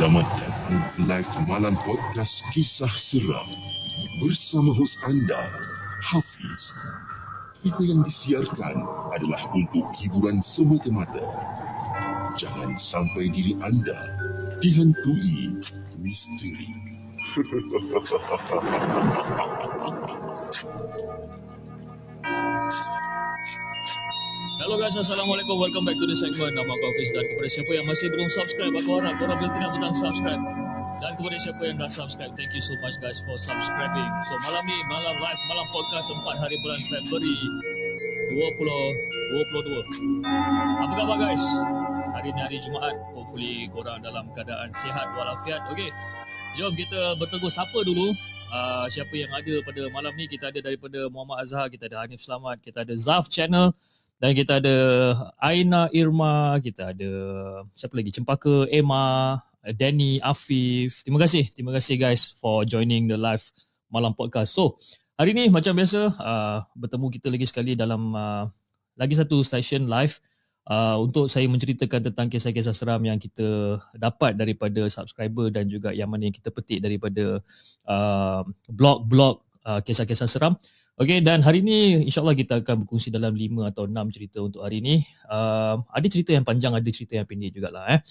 Selamat datang ke live malam podcast kisah seram bersama hos anda, Hafiz. Itu yang disiarkan adalah untuk hiburan semata-mata. Jangan sampai diri anda dihantui misteri. Hello guys, Assalamualaikum. Welcome back to the segment. Nama aku Hafiz dan kepada siapa yang masih belum subscribe, aku harap korang boleh tekan butang subscribe. Dan kepada siapa yang dah subscribe, thank you so much guys for subscribing. So malam ni, malam live, malam podcast 4 hari bulan Februari 2022. Apa khabar guys? Hari ni hari Jumaat. Hopefully korang dalam keadaan sihat walafiat. Okay, jom kita bertegur sapa dulu. Uh, siapa yang ada pada malam ni kita ada daripada Muhammad Azhar, kita ada Hanif Selamat, kita ada Zaf Channel, dan kita ada Aina Irma, kita ada siapa lagi? Cempaka, Emma, Danny, Afif. Terima kasih. Terima kasih guys for joining the live malam podcast. So, hari ni macam biasa uh, bertemu kita lagi sekali dalam uh, lagi satu station live uh, untuk saya menceritakan tentang kisah-kisah seram yang kita dapat daripada subscriber dan juga yang mana yang kita petik daripada uh, blog-blog uh, kisah-kisah seram. Okey dan hari ini insyaallah kita akan berkongsi dalam 5 atau 6 cerita untuk hari ini. Uh, ada cerita yang panjang, ada cerita yang pendek jugalah eh.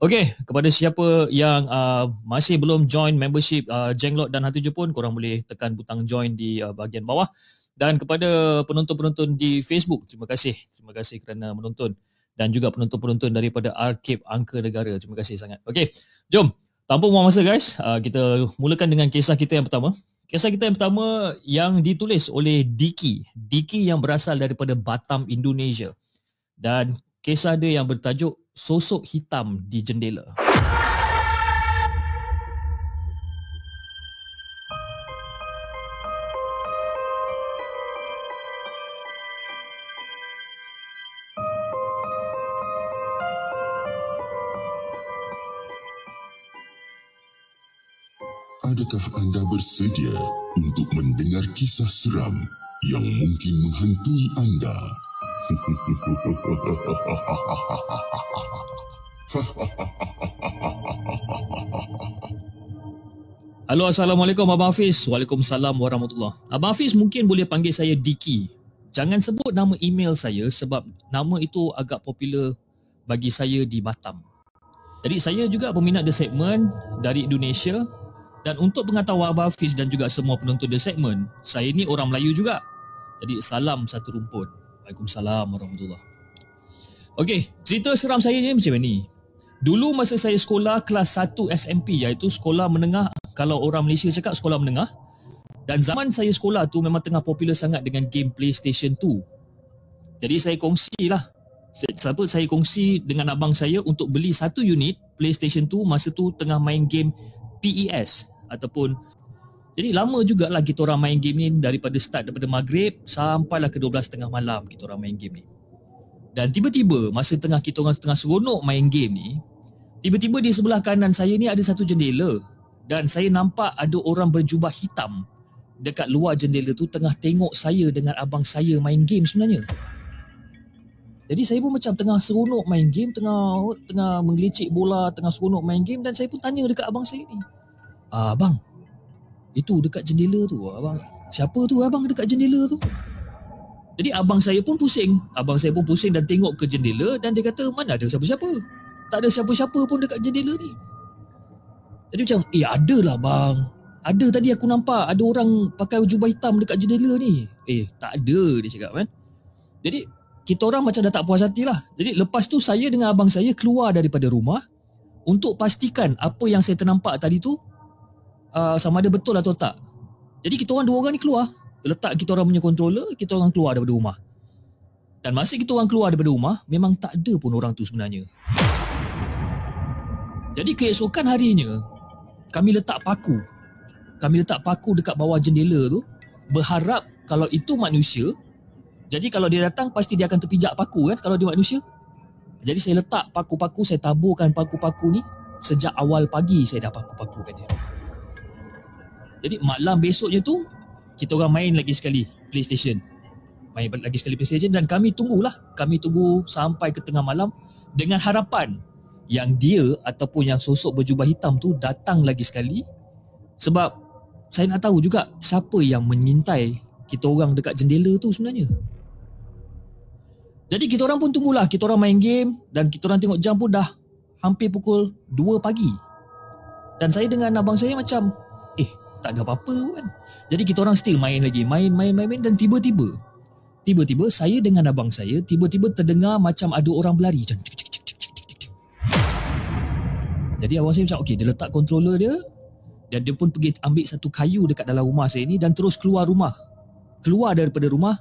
Okey, kepada siapa yang uh, masih belum join membership uh, Jenglot dan Hati Jepun, korang boleh tekan butang join di uh, bahagian bawah. Dan kepada penonton-penonton di Facebook, terima kasih. Terima kasih kerana menonton. Dan juga penonton-penonton daripada Arcade Angka Negara. Terima kasih sangat. Okey, jom. Tanpa buang masa guys, uh, kita mulakan dengan kisah kita yang pertama. Kisah kita yang pertama yang ditulis oleh Diki. Diki yang berasal daripada Batam, Indonesia. Dan kisah dia yang bertajuk Sosok Hitam di Jendela. Adakah anda bersedia untuk mendengar kisah seram yang mungkin menghantui anda? Halo Assalamualaikum Abang Hafiz. Waalaikumsalam Warahmatullahi. Abang Hafiz mungkin boleh panggil saya Diki. Jangan sebut nama email saya sebab nama itu agak popular bagi saya di Batam. Jadi saya juga peminat The Segment dari Indonesia dan untuk pengetahuan Abang Hafiz dan juga semua penonton The Segment Saya ni orang Melayu juga. Jadi salam satu rumpun. Waalaikumsalam Warahmatullahi Okey, cerita seram saya ni macam ni. Dulu masa saya sekolah kelas 1 SMP iaitu sekolah menengah kalau orang Malaysia cakap sekolah menengah. Dan zaman saya sekolah tu memang tengah popular sangat dengan game PlayStation 2. Jadi saya kongsi lah. Siapa saya kongsi dengan abang saya untuk beli satu unit PlayStation 2 masa tu tengah main game PES ataupun jadi lama jugalah kita orang main game ni daripada start daripada maghrib sampailah ke 12 tengah malam kita orang main game ni. Dan tiba-tiba masa tengah kita orang tengah seronok main game ni, tiba-tiba di sebelah kanan saya ni ada satu jendela dan saya nampak ada orang berjubah hitam dekat luar jendela tu tengah tengok saya dengan abang saya main game sebenarnya. Jadi saya pun macam tengah seronok main game, tengah tengah menggelecek bola, tengah seronok main game dan saya pun tanya dekat abang saya ni. Ah, abang, itu dekat jendela tu, abang. Siapa tu abang dekat jendela tu? Jadi abang saya pun pusing. Abang saya pun pusing dan tengok ke jendela dan dia kata, mana ada siapa-siapa? Tak ada siapa-siapa pun dekat jendela ni. Jadi macam, eh ada lah bang. Ada tadi aku nampak ada orang pakai jubah hitam dekat jendela ni. Eh, tak ada dia cakap kan. Jadi, kita orang macam dah tak puas hati lah. Jadi, lepas tu saya dengan abang saya keluar daripada rumah untuk pastikan apa yang saya ternampak tadi tu uh, sama ada betul atau tak. Jadi, kita orang dua orang ni keluar letak kita orang punya controller, kita orang keluar daripada rumah. Dan masa kita orang keluar daripada rumah, memang tak ada pun orang tu sebenarnya. Jadi keesokan harinya, kami letak paku. Kami letak paku dekat bawah jendela tu berharap kalau itu manusia jadi kalau dia datang pasti dia akan terpijak paku kan kalau dia manusia. Jadi saya letak paku-paku, saya taburkan paku-paku ni sejak awal pagi saya dah paku-pakukan dia. Jadi malam besoknya tu kita orang main lagi sekali PlayStation. Main lagi sekali PlayStation dan kami tunggulah. Kami tunggu sampai ke tengah malam dengan harapan yang dia ataupun yang sosok berjubah hitam tu datang lagi sekali sebab saya nak tahu juga siapa yang menyintai kita orang dekat jendela tu sebenarnya. Jadi kita orang pun tunggulah. Kita orang main game dan kita orang tengok jam pun dah hampir pukul 2 pagi. Dan saya dengan abang saya macam, eh tak ada apa-apa kan. Jadi kita orang still main lagi. Main, main, main, main dan tiba-tiba. Tiba-tiba saya dengan abang saya tiba-tiba terdengar macam ada orang berlari. Jadi abang saya macam, okay dia letak controller dia dan dia pun pergi ambil satu kayu dekat dalam rumah saya ni dan terus keluar rumah. Keluar daripada rumah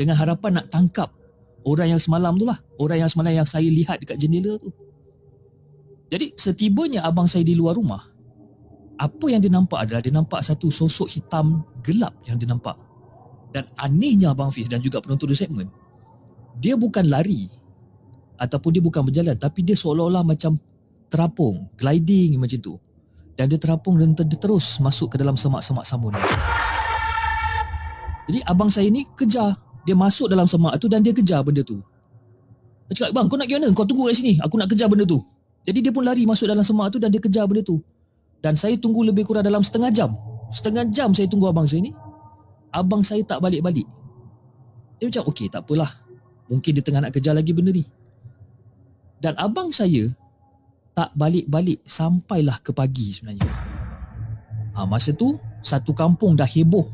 dengan harapan nak tangkap orang yang semalam tu lah. Orang yang semalam yang saya lihat dekat jendela tu. Jadi setibanya abang saya di luar rumah apa yang dia nampak adalah dia nampak satu sosok hitam gelap yang dia nampak. Dan anehnya abang Fiz dan juga penonton di segmen dia bukan lari ataupun dia bukan berjalan tapi dia seolah-olah macam terapung gliding macam tu. Dan dia terapung dan ter- terus masuk ke dalam semak-semak samun jadi abang saya ni kejar dia masuk dalam semak tu dan dia kejar benda tu. Dia cakap, bang kau nak pergi mana? Kau tunggu kat sini. Aku nak kejar benda tu. Jadi dia pun lari masuk dalam semak tu dan dia kejar benda tu. Dan saya tunggu lebih kurang dalam setengah jam. Setengah jam saya tunggu abang saya ni. Abang saya tak balik-balik. Dia macam, okey tak apalah. Mungkin dia tengah nak kejar lagi benda ni. Dan abang saya tak balik-balik sampailah ke pagi sebenarnya. Ha, masa tu, satu kampung dah heboh.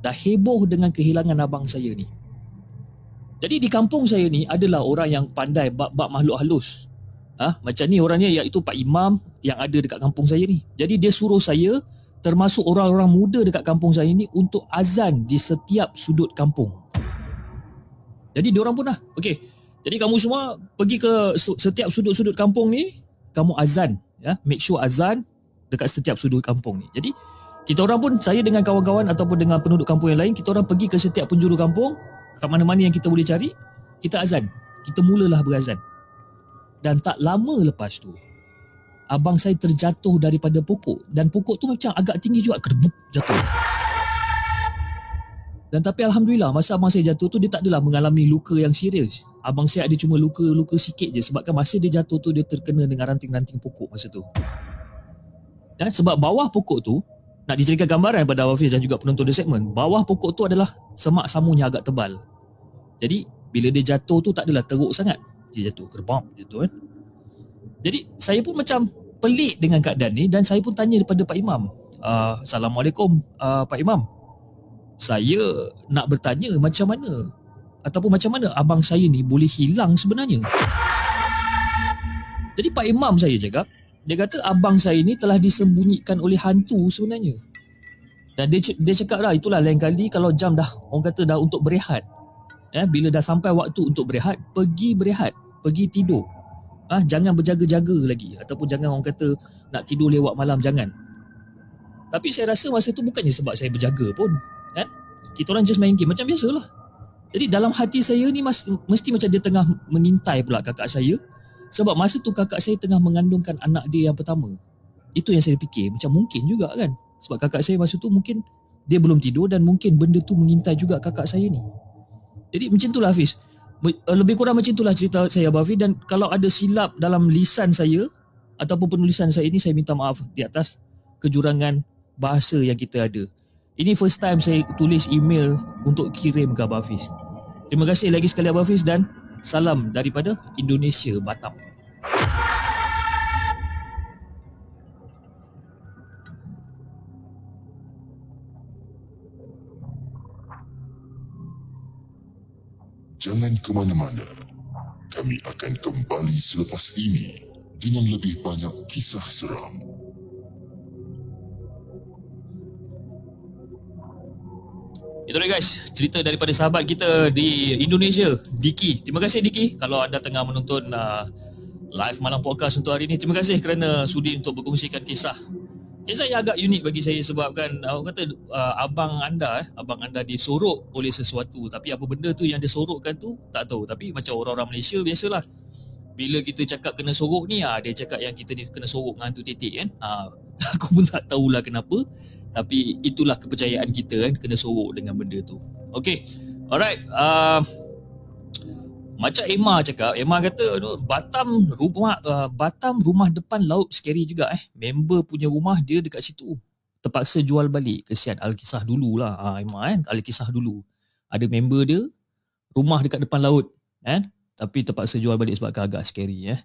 Dah heboh dengan kehilangan abang saya ni. Jadi di kampung saya ni adalah orang yang pandai bab-bab makhluk halus. Ah, ha? macam ni orangnya iaitu Pak Imam yang ada dekat kampung saya ni. Jadi dia suruh saya termasuk orang-orang muda dekat kampung saya ni untuk azan di setiap sudut kampung. Jadi dia orang pun dah. Okey. Jadi kamu semua pergi ke setiap sudut-sudut kampung ni, kamu azan ya, make sure azan dekat setiap sudut kampung ni. Jadi kita orang pun saya dengan kawan-kawan ataupun dengan penduduk kampung yang lain, kita orang pergi ke setiap penjuru kampung, kat mana-mana yang kita boleh cari, kita azan. Kita mulalah berazan. Dan tak lama lepas tu, abang saya terjatuh daripada pokok dan pokok tu macam agak tinggi juga kerbuk jatuh. Dan tapi alhamdulillah masa abang saya jatuh tu dia tak adalah mengalami luka yang serius. Abang saya ada cuma luka-luka sikit je sebabkan masa dia jatuh tu dia terkena dengan ranting-ranting pokok masa tu. Dan sebab bawah pokok tu nak dijadikan gambaran pada Hafiz dan juga penonton di segmen bawah pokok tu adalah semak samunya agak tebal. Jadi bila dia jatuh tu tak adalah teruk sangat. Dia jatuh gerbam gitu kan? Jadi saya pun macam pelik dengan keadaan ni dan saya pun tanya daripada Pak Imam uh, Assalamualaikum uh, Pak Imam. Saya nak bertanya macam mana? Ataupun macam mana abang saya ni boleh hilang sebenarnya? Jadi Pak Imam saya cakap dia kata abang saya ni telah disembunyikan oleh hantu sebenarnya. Dan dia dia cakap lah itulah lain kali kalau jam dah orang kata dah untuk berehat. Ya, bila dah sampai waktu untuk berehat, pergi berehat, pergi tidur. Ah, jangan berjaga-jaga lagi ataupun jangan orang kata nak tidur lewat malam jangan. Tapi saya rasa masa tu bukannya sebab saya berjaga pun, kan? Kita orang just main game macam biasalah. Jadi dalam hati saya ni mesti, mesti macam dia tengah mengintai pula kakak saya sebab masa tu kakak saya tengah mengandungkan anak dia yang pertama. Itu yang saya fikir macam mungkin juga kan. Sebab kakak saya masa tu mungkin dia belum tidur dan mungkin benda tu mengintai juga kakak saya ni. Jadi macam itulah Hafiz. Eh, lebih kurang macam itulah cerita saya Abang Hafiz dan kalau ada silap dalam lisan saya ataupun penulisan saya ini saya minta maaf di atas kejurangan bahasa yang kita ada. Ini first time saya tulis email untuk kirim ke Abang Hafiz. Terima kasih lagi sekali Abang Hafiz dan Salam daripada Indonesia Batam. Jangan ke mana-mana. Kami akan kembali selepas ini dengan lebih banyak kisah seram. Itu dia guys, cerita daripada sahabat kita di Indonesia, Diki. Terima kasih Diki. Kalau anda tengah menonton uh, live malam podcast untuk hari ini. Terima kasih kerana sudi untuk berkongsikan kisah. Kisah yang agak unik bagi saya sebab kan Awak kata uh, abang anda eh, Abang anda disorok oleh sesuatu. Tapi apa benda tu yang dia sorokkan tu Tak tahu. Tapi macam orang-orang Malaysia biasalah. Bila kita cakap kena sorok ni ah Dia cakap yang kita ni kena sorok dengan tu titik kan? Ah, Aku pun tak tahulah kenapa Tapi itulah kepercayaan kita kan Kena sorok dengan benda tu Okay Alright uh, macam Emma cakap, Emma kata Batam rumah uh, Batam rumah depan laut scary juga eh. Member punya rumah dia dekat situ. Terpaksa jual balik. Kesian Alkisah dulu lah. Ha, Emma kan, Alkisah dulu. Ada member dia rumah dekat depan laut kan. Tapi terpaksa jual balik sebab agak scary eh.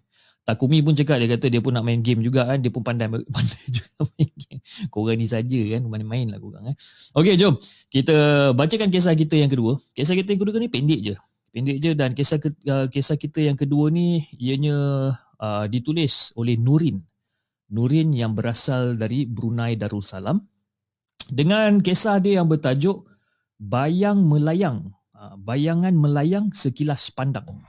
Takumi pun cakap dia kata dia pun nak main game juga kan. Dia pun pandai pandai juga main game. Korang ni saja kan main-main lah korang eh. Okey jom kita bacakan kisah kita yang kedua. Kisah kita yang kedua ni pendek je pendek je dan kisah uh, kisah kita yang kedua ni ianya uh, ditulis oleh Nurin. Nurin yang berasal dari Brunei Darussalam dengan kisah dia yang bertajuk Bayang Melayang. Uh, bayangan melayang sekilas pandang.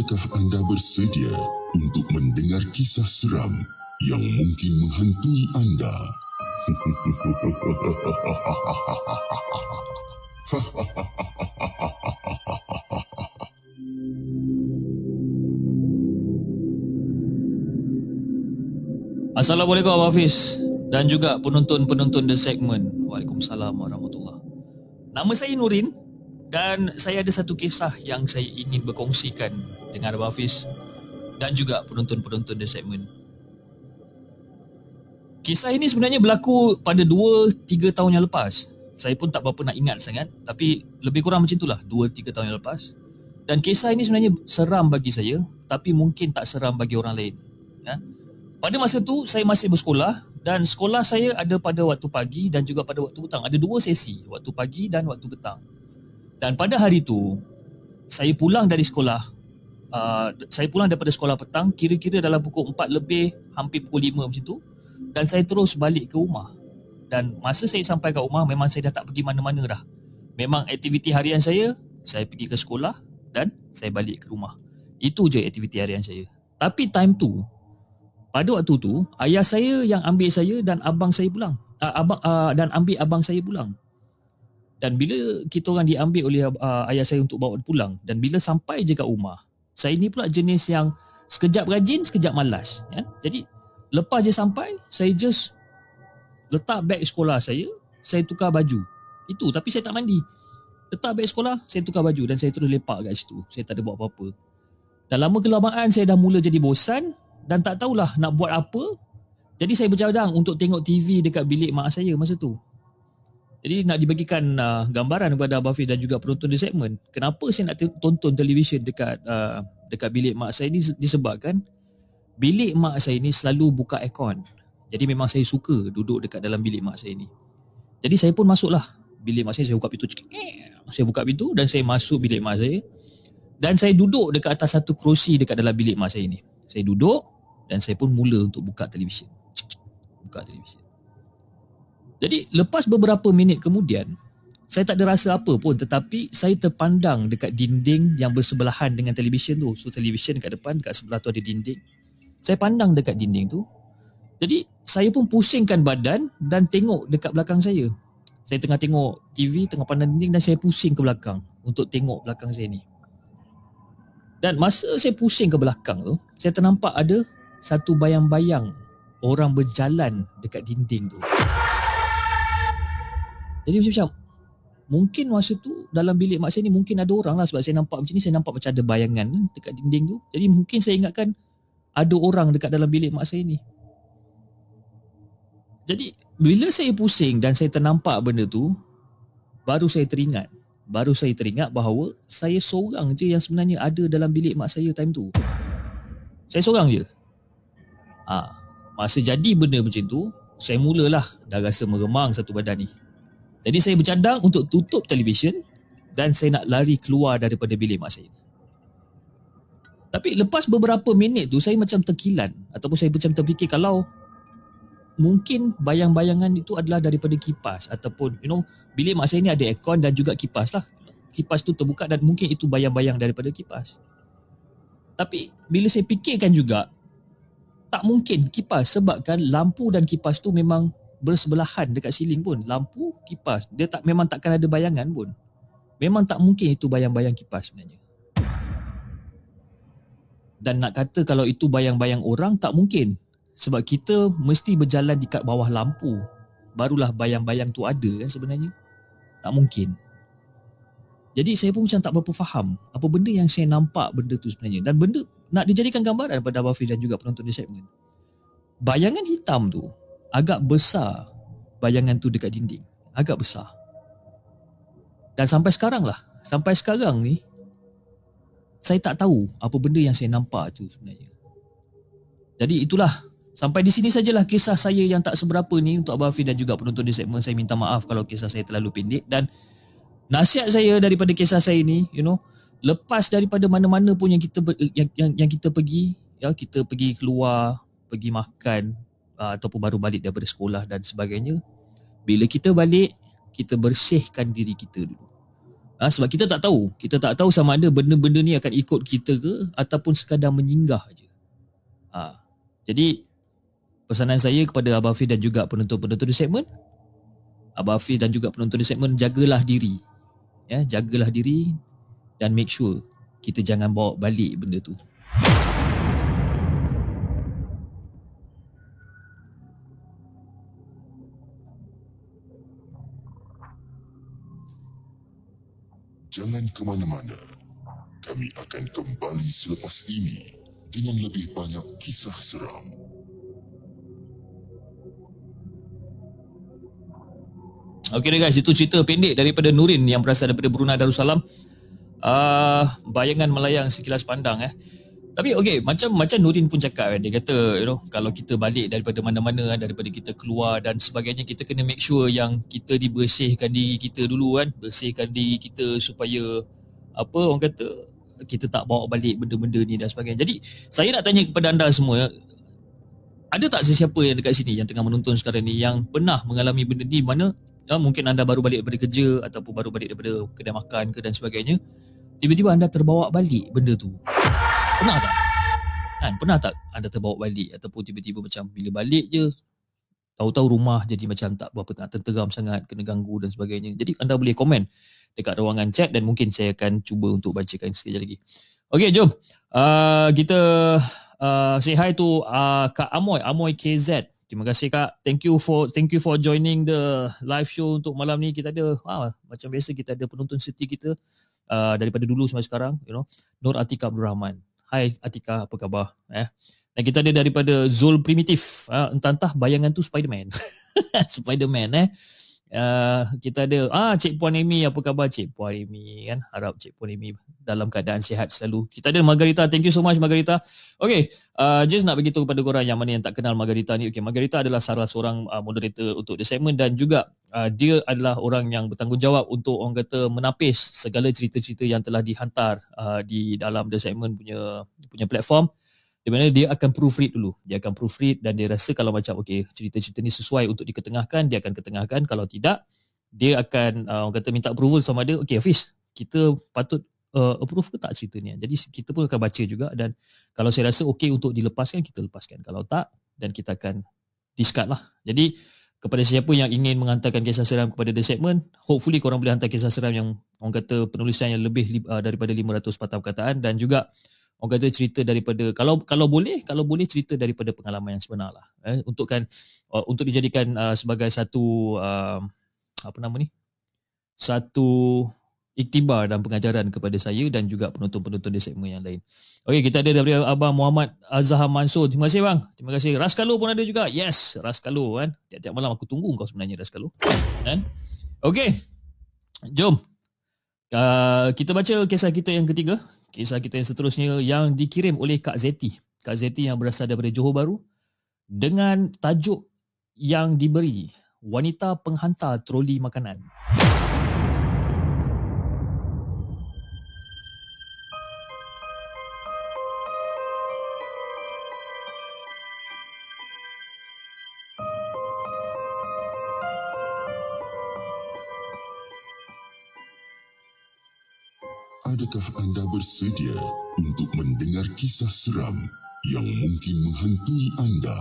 Adakah anda bersedia untuk mendengar kisah seram yang mungkin menghantui anda? Assalamualaikum Abang Hafiz dan juga penonton-penonton The Segment. Waalaikumsalam warahmatullahi Nama saya Nurin dan saya ada satu kisah yang saya ingin berkongsikan dengan Abang Hafiz dan juga penonton-penonton The Segment. Kisah ini sebenarnya berlaku pada 2-3 tahun yang lepas. Saya pun tak berapa nak ingat sangat tapi lebih kurang macam itulah 2-3 tahun yang lepas. Dan kisah ini sebenarnya seram bagi saya tapi mungkin tak seram bagi orang lain. Ya. Pada masa tu saya masih bersekolah dan sekolah saya ada pada waktu pagi dan juga pada waktu petang. Ada dua sesi, waktu pagi dan waktu petang. Dan pada hari itu saya pulang dari sekolah uh, saya pulang daripada sekolah petang kira-kira dalam pukul 4 lebih hampir pukul 5 macam tu dan saya terus balik ke rumah. Dan masa saya sampai ke rumah memang saya dah tak pergi mana-mana dah. Memang aktiviti harian saya saya pergi ke sekolah dan saya balik ke rumah. Itu je aktiviti harian saya. Tapi time tu pada waktu tu ayah saya yang ambil saya dan abang saya pulang. Uh, abang uh, dan ambil abang saya pulang dan bila kita orang diambil oleh uh, ayah saya untuk bawa pulang dan bila sampai je kat rumah, saya ni pula jenis yang sekejap rajin, sekejap malas, ya. Jadi lepas je sampai, saya just letak beg sekolah saya, saya tukar baju. Itu tapi saya tak mandi. Letak beg sekolah, saya tukar baju dan saya terus lepak kat situ. Saya tak ada buat apa-apa. Dan lama kelamaan saya dah mula jadi bosan dan tak tahulah nak buat apa. Jadi saya bercadang untuk tengok TV dekat bilik mak saya masa tu. Jadi nak dibagikan uh, gambaran kepada Abang Hafiz dan juga penonton di segmen. Kenapa saya nak tonton televisyen dekat uh, dekat bilik mak saya ni disebabkan bilik mak saya ni selalu buka aircon. Jadi memang saya suka duduk dekat dalam bilik mak saya ni. Jadi saya pun masuklah bilik mak saya. Saya buka pintu. Saya buka pintu dan saya masuk bilik mak saya. Dan saya duduk dekat atas satu kerusi dekat dalam bilik mak saya ni. Saya duduk dan saya pun mula untuk buka televisyen. Buka televisyen. Jadi lepas beberapa minit kemudian, saya tak ada rasa apa pun tetapi saya terpandang dekat dinding yang bersebelahan dengan televisyen tu. So televisyen dekat depan, dekat sebelah tu ada dinding. Saya pandang dekat dinding tu. Jadi saya pun pusingkan badan dan tengok dekat belakang saya. Saya tengah tengok TV, tengah pandang dinding dan saya pusing ke belakang untuk tengok belakang saya ni. Dan masa saya pusing ke belakang tu, saya ternampak ada satu bayang-bayang orang berjalan dekat dinding tu. Jadi macam mungkin masa tu dalam bilik mak saya ni mungkin ada orang lah sebab saya nampak macam ni saya nampak macam ada bayangan dekat dinding tu. Jadi mungkin saya ingatkan ada orang dekat dalam bilik mak saya ni. Jadi bila saya pusing dan saya ternampak benda tu baru saya teringat baru saya teringat bahawa saya seorang je yang sebenarnya ada dalam bilik mak saya time tu. Saya seorang je. Ha, masa jadi benda macam tu, saya mulalah dah rasa meremang satu badan ni. Jadi saya bercadang untuk tutup televisyen dan saya nak lari keluar daripada bilik mak saya. Tapi lepas beberapa minit tu saya macam terkilan ataupun saya macam terfikir kalau mungkin bayang-bayangan itu adalah daripada kipas ataupun you know bilik mak saya ni ada aircon dan juga kipas lah. Kipas tu terbuka dan mungkin itu bayang-bayang daripada kipas. Tapi bila saya fikirkan juga tak mungkin kipas sebab kan lampu dan kipas tu memang bersebelahan dekat siling pun. Lampu, kipas, dia tak memang takkan ada bayangan pun. Memang tak mungkin itu bayang-bayang kipas sebenarnya. Dan nak kata kalau itu bayang-bayang orang tak mungkin. Sebab kita mesti berjalan di kat bawah lampu. Barulah bayang-bayang tu ada kan sebenarnya. Tak mungkin. Jadi saya pun macam tak berapa faham apa benda yang saya nampak benda tu sebenarnya. Dan benda nak dijadikan gambaran pada Abah dan juga penonton di segmen. Bayangan hitam tu agak besar bayangan tu dekat dinding. Agak besar. Dan sampai sekarang lah. Sampai sekarang ni saya tak tahu apa benda yang saya nampak tu sebenarnya. Jadi itulah sampai di sini sajalah kisah saya yang tak seberapa ni untuk Abah Hafiz dan juga penonton di segmen saya minta maaf kalau kisah saya terlalu pendek dan nasihat saya daripada kisah saya ni you know lepas daripada mana-mana pun yang kita yang, yang yang kita pergi ya kita pergi keluar pergi makan uh, ataupun baru balik daripada sekolah dan sebagainya bila kita balik kita bersihkan diri kita dulu Ha, sebab kita tak tahu. Kita tak tahu sama ada benda-benda ni akan ikut kita ke ataupun sekadar menyinggah je. Ha, jadi, pesanan saya kepada Abah Hafiz dan juga penonton-penonton di segmen, Abah Hafiz dan juga penonton di segmen, jagalah diri. Ya, jagalah diri dan make sure kita jangan bawa balik benda tu. Jangan ke mana-mana. Kami akan kembali selepas ini dengan lebih banyak kisah seram. Okey guys, itu cerita pendek daripada Nurin yang berasal daripada Brunei Darussalam. Uh, bayangan melayang sekilas pandang eh. Tapi okey, macam macam Nurin pun cakap kan, dia kata you know kalau kita balik daripada mana-mana kan, daripada kita keluar dan sebagainya kita kena make sure yang kita dibersihkan diri kita dulu kan, bersihkan diri kita supaya apa orang kata kita tak bawa balik benda-benda ni dan sebagainya. Jadi saya nak tanya kepada anda semua ada tak sesiapa yang dekat sini yang tengah menonton sekarang ni yang pernah mengalami benda ni? Mana ya, mungkin anda baru balik daripada kerja ataupun baru balik daripada kedai makan ke dan sebagainya tiba-tiba anda terbawa balik benda tu Pernah tak? Kan, pernah tak anda terbawa balik ataupun tiba-tiba macam bila balik je tahu-tahu rumah jadi macam tak berapa tak tenteram sangat, kena ganggu dan sebagainya. Jadi anda boleh komen dekat ruangan chat dan mungkin saya akan cuba untuk bacakan sekejap lagi. Okey, jom. Uh, kita uh, say hi to uh, Kak Amoy, Amoy KZ. Terima kasih Kak. Thank you for thank you for joining the live show untuk malam ni. Kita ada ah, macam biasa kita ada penonton seti kita uh, daripada dulu sampai sekarang, you know. Nur Atika Abdul Rahman. Hai Atika, apa khabar? Eh. Dan kita ada daripada Zul Primitif. Uh, entah-entah bayangan tu Spiderman. Spiderman eh. Uh, kita ada ah Cik Puan Amy apa khabar Cik Puan Amy kan? Harap Cik Puan Amy dalam keadaan sihat selalu. Kita ada Margarita. Thank you so much Margarita. Okay uh, just nak beritahu kepada korang yang mana yang tak kenal Margarita ni. Okay Margarita adalah salah seorang uh, moderator untuk the segment dan juga uh, dia adalah orang yang bertanggungjawab untuk orang kata menapis segala cerita-cerita yang telah dihantar uh, di dalam the segment punya punya platform di mana dia akan proofread dulu. Dia akan proofread dan dia rasa kalau macam okey cerita-cerita ni sesuai untuk diketengahkan, dia akan ketengahkan. Kalau tidak, dia akan uh, orang kata minta approval sama dia. Okey Hafiz, kita patut uh, approve ke tak cerita ni? Jadi kita pun akan baca juga dan kalau saya rasa okey untuk dilepaskan, kita lepaskan. Kalau tak, dan kita akan discard lah. Jadi kepada siapa yang ingin menghantarkan kisah seram kepada The Segment, hopefully korang boleh hantar kisah seram yang orang kata penulisan yang lebih uh, daripada 500 patah perkataan dan juga orang kata cerita daripada kalau kalau boleh kalau boleh cerita daripada pengalaman yang sebenar lah eh, untuk kan uh, untuk dijadikan uh, sebagai satu uh, apa nama ni satu iktibar dan pengajaran kepada saya dan juga penonton-penonton di segmen yang lain. Okey, kita ada daripada Abang Muhammad Azhar Mansur. Terima kasih bang. Terima kasih. Raskalo pun ada juga. Yes, Raskalo kan. Tiap-tiap malam aku tunggu kau sebenarnya Raskalo. Kan? Okey. Jom. Uh, kita baca kisah kita yang ketiga kisah kita yang seterusnya yang dikirim oleh Kak Zeti. Kak Zeti yang berasal daripada Johor Baru dengan tajuk yang diberi Wanita Penghantar Troli Makanan. Adakah anda bersedia untuk mendengar kisah seram yang mungkin menghantui anda?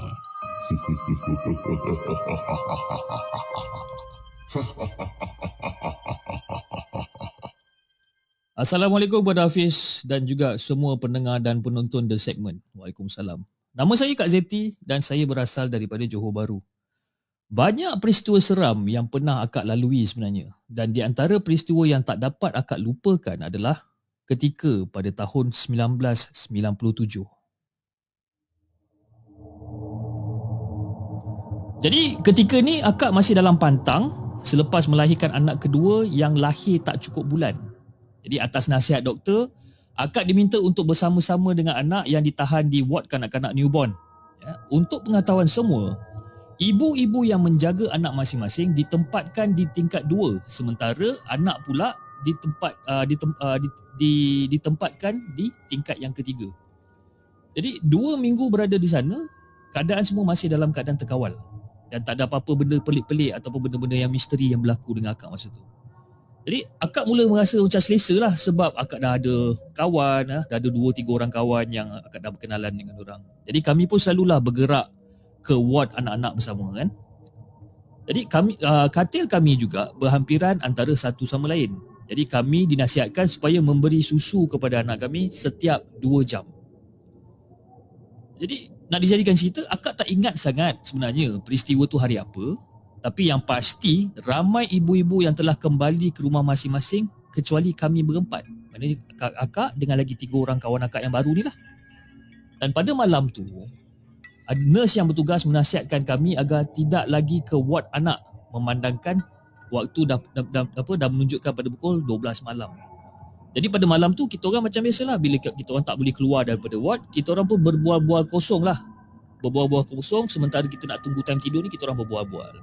Assalamualaikum kepada Hafiz dan juga semua pendengar dan penonton The Segment. Waalaikumsalam. Nama saya Kak Zeti dan saya berasal daripada Johor Bahru. Banyak peristiwa seram yang pernah akak lalui sebenarnya dan di antara peristiwa yang tak dapat akak lupakan adalah ketika pada tahun 1997. Jadi ketika ni akak masih dalam pantang selepas melahirkan anak kedua yang lahir tak cukup bulan. Jadi atas nasihat doktor, akak diminta untuk bersama-sama dengan anak yang ditahan di ward kanak-kanak newborn. Ya, untuk pengetahuan semua, ibu-ibu yang menjaga anak masing-masing ditempatkan di tingkat dua sementara anak pula di tempat uh, di, uh, di, di, ditempatkan di tingkat yang ketiga. Jadi dua minggu berada di sana, keadaan semua masih dalam keadaan terkawal dan tak ada apa-apa benda pelik-pelik ataupun benda-benda yang misteri yang berlaku dengan akak masa tu. Jadi akak mula merasa macam selesa lah sebab akak dah ada kawan, ah, dah ada dua tiga orang kawan yang akak dah berkenalan dengan orang. Jadi kami pun selalulah bergerak ke ward anak-anak bersama kan. Jadi kami uh, katil kami juga berhampiran antara satu sama lain. Jadi kami dinasihatkan supaya memberi susu kepada anak kami setiap dua jam. Jadi nak dijadikan cerita, akak tak ingat sangat sebenarnya peristiwa tu hari apa. Tapi yang pasti, ramai ibu-ibu yang telah kembali ke rumah masing-masing kecuali kami berempat. Maknanya akak dengan lagi tiga orang kawan akak yang baru ni lah. Dan pada malam tu, nurse yang bertugas menasihatkan kami agar tidak lagi ke ward anak memandangkan waktu dah, dah, dah, apa, dah menunjukkan pada pukul 12 malam. Jadi pada malam tu kita orang macam biasalah bila kita orang tak boleh keluar daripada ward, kita orang pun berbual-bual kosong lah. Berbual-bual kosong sementara kita nak tunggu time tidur ni kita orang berbual-bual.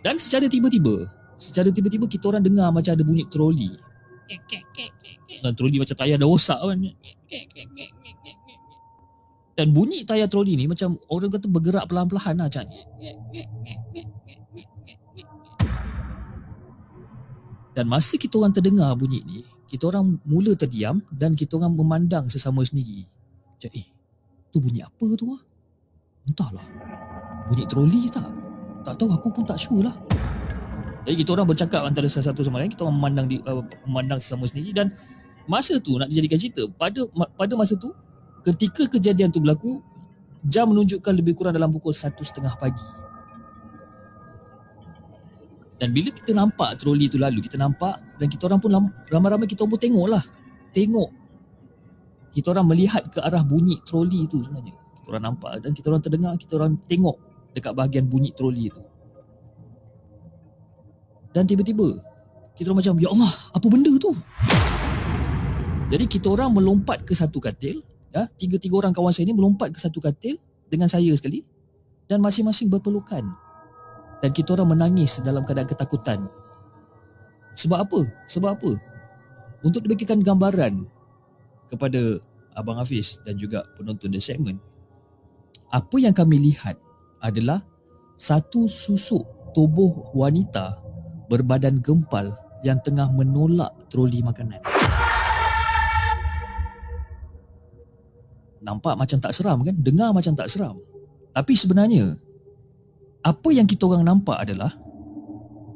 Dan secara tiba-tiba, secara tiba-tiba kita orang dengar macam ada bunyi troli. Dan troli macam tayar dah rosak kan. Dan bunyi tayar troli ni macam orang kata bergerak pelan-pelan lah macam. Dan masa kita orang terdengar bunyi ni, kita orang mula terdiam dan kita orang memandang sesama sendiri. Macam, eh, tu bunyi apa tu ah? Entahlah. Bunyi troli tak? Tak tahu aku pun tak sure lah. Jadi kita orang bercakap antara satu sama lain, kita orang memandang di, uh, memandang sesama sendiri dan masa tu nak dijadikan cerita, pada pada masa tu ketika kejadian tu berlaku, jam menunjukkan lebih kurang dalam pukul 1.30 pagi. Dan bila kita nampak troli tu lalu, kita nampak dan kita orang pun ramai-ramai kita pun tengok lah. Tengok. Kita orang melihat ke arah bunyi troli itu sebenarnya. Kita orang nampak dan kita orang terdengar, kita orang tengok dekat bahagian bunyi troli itu. Dan tiba-tiba, kita orang macam, Ya Allah, apa benda tu? Jadi kita orang melompat ke satu katil, ya, tiga-tiga orang kawan saya ni melompat ke satu katil dengan saya sekali dan masing-masing berpelukan dan kita orang menangis dalam keadaan ketakutan. Sebab apa? Sebab apa? Untuk dibagikan gambaran kepada Abang Hafiz dan juga penonton di segmen, apa yang kami lihat adalah satu susuk tubuh wanita berbadan gempal yang tengah menolak troli makanan. Nampak macam tak seram kan? Dengar macam tak seram. Tapi sebenarnya apa yang kita orang nampak adalah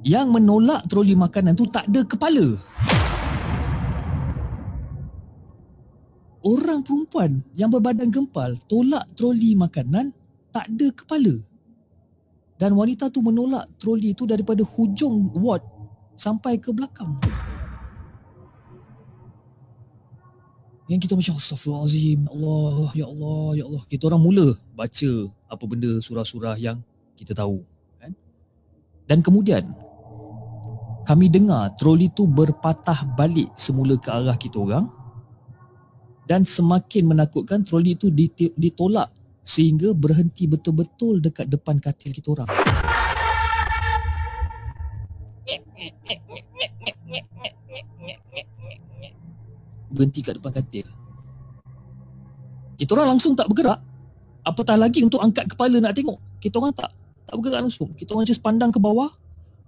yang menolak troli makanan tu tak ada kepala. Orang perempuan yang berbadan gempal tolak troli makanan tak ada kepala. Dan wanita tu menolak troli itu daripada hujung ward sampai ke belakang. Yang kita macam astagfirullahalazim, Allah, ya Allah, ya Allah. Kita orang mula baca apa benda surah-surah yang kita tahu kan? Dan kemudian kami dengar troli tu berpatah balik semula ke arah kita orang. Dan semakin menakutkan troli itu ditolak sehingga berhenti betul-betul dekat depan katil kita orang berhenti kat depan katil kita orang langsung tak bergerak apatah lagi untuk angkat kepala nak tengok kita orang tak tak bergerak langsung. Kita orang just pandang ke bawah,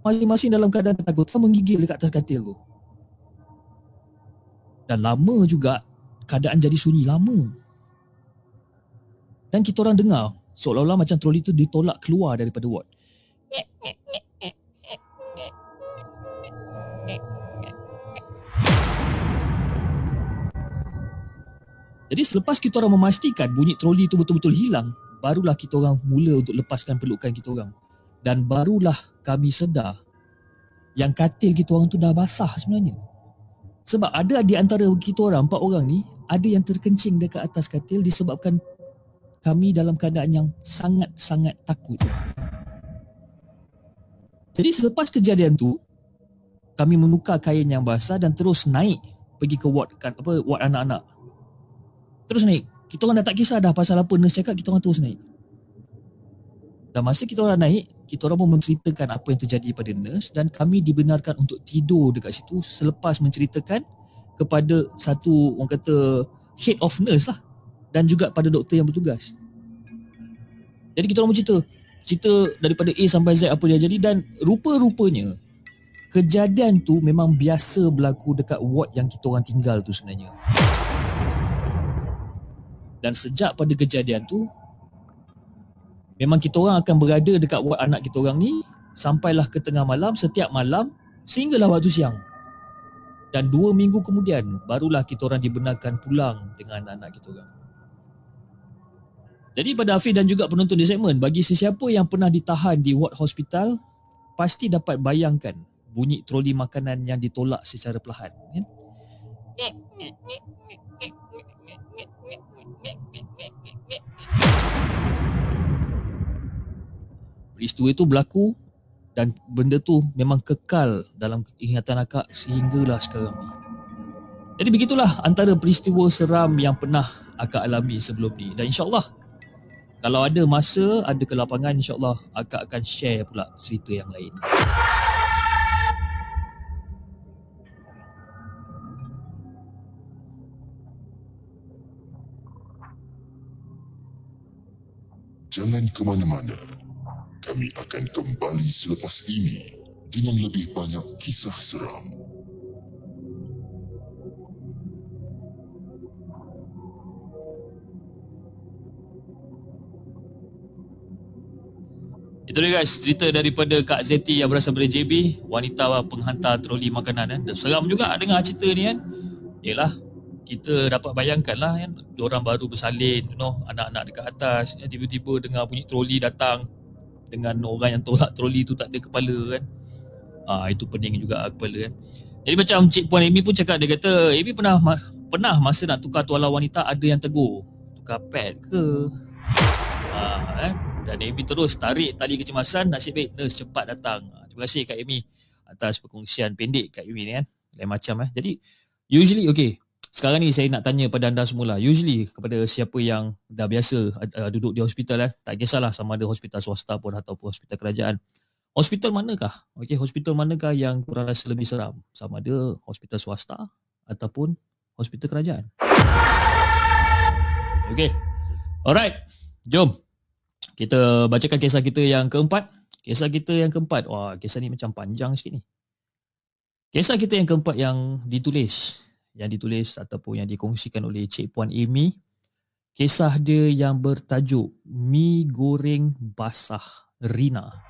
masing-masing dalam keadaan takut, kita menggigil dekat atas katil tu. Dan lama juga keadaan jadi sunyi lama. Dan kita orang dengar seolah-olah macam troli tu ditolak keluar daripada ward. Jadi selepas kita orang memastikan bunyi troli itu betul-betul hilang, barulah kita orang mula untuk lepaskan pelukan kita orang. Dan barulah kami sedar yang katil kita orang tu dah basah sebenarnya. Sebab ada di antara kita orang, empat orang ni, ada yang terkencing dekat atas katil disebabkan kami dalam keadaan yang sangat-sangat takut. Jadi selepas kejadian tu, kami menukar kain yang basah dan terus naik pergi ke ward kan apa ward anak-anak Terus naik. Kita orang dah tak kisah dah pasal apa nurse cakap, kita orang terus naik. Dan masa kita orang naik, kita orang pun menceritakan apa yang terjadi pada nurse dan kami dibenarkan untuk tidur dekat situ selepas menceritakan kepada satu orang kata head of nurse lah dan juga pada doktor yang bertugas. Jadi kita orang bercerita cerita daripada A sampai Z apa dia jadi dan rupa-rupanya kejadian tu memang biasa berlaku dekat ward yang kita orang tinggal tu sebenarnya. Dan sejak pada kejadian tu Memang kita orang akan berada dekat ward anak kita orang ni Sampailah ke tengah malam Setiap malam Sehinggalah waktu siang. Dan dua minggu kemudian Barulah kita orang dibenarkan pulang Dengan anak kita orang. Jadi pada Hafiz dan juga penonton di segmen Bagi sesiapa yang pernah ditahan di ward hospital Pasti dapat bayangkan Bunyi troli makanan yang ditolak secara perlahan ya? Peristiwa itu berlaku dan benda tu memang kekal dalam ingatan akak sehinggalah sekarang ni. Jadi begitulah antara peristiwa seram yang pernah akak alami sebelum ni. Dan insyaAllah kalau ada masa, ada kelapangan insyaAllah akak akan share pula cerita yang lain. Jangan ke mana-mana kami akan kembali selepas ini dengan lebih banyak kisah seram. Itu dia guys, cerita daripada Kak Zeti yang berasal dari JB, wanita penghantar troli makanan kan. Dan seram juga dengar cerita ni kan. Yalah, kita dapat bayangkan lah kan, orang baru bersalin, you know, anak-anak dekat atas, tiba-tiba dengar bunyi troli datang, dengan orang yang tolak troli tu tak ada kepala kan. Ah itu pening juga kepala kan. Jadi macam Cik Puan Amy pun cakap dia kata Amy pernah pernah masa nak tukar tuala wanita ada yang tegur. Tukar pad ke? Ah kan. Dan Amy terus tarik tali kecemasan nasib baik nurse cepat datang. Ah, terima kasih Kak Amy atas perkongsian pendek Kak Amy ni kan. Lain macam eh. Jadi usually okay sekarang ni saya nak tanya pada anda semula usually kepada siapa yang dah biasa uh, duduk di hospital eh tak kisahlah sama ada hospital swasta pun ataupun hospital kerajaan. Hospital manakah? Okey hospital manakah yang kurang rasa lebih seram? Sama ada hospital swasta ataupun hospital kerajaan? Okey. Alright jom. Kita bacakan kisah kita yang keempat. Kisah kita yang keempat. Wah kisah ni macam panjang sikit ni. Kisah kita yang keempat yang ditulis yang ditulis ataupun yang dikongsikan oleh Cik Puan Amy. Kisah dia yang bertajuk Mi Goreng Basah Rina.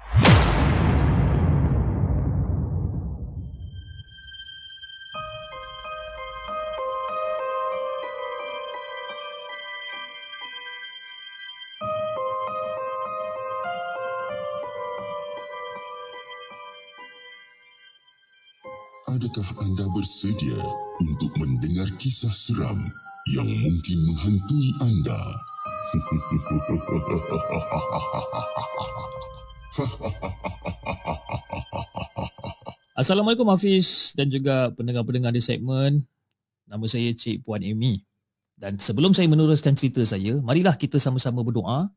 Adakah anda bersedia untuk mendengar kisah seram yang mungkin menghantui anda? Assalamualaikum Hafiz dan juga pendengar-pendengar di segmen. Nama saya Cik Puan Amy. Dan sebelum saya meneruskan cerita saya, marilah kita sama-sama berdoa.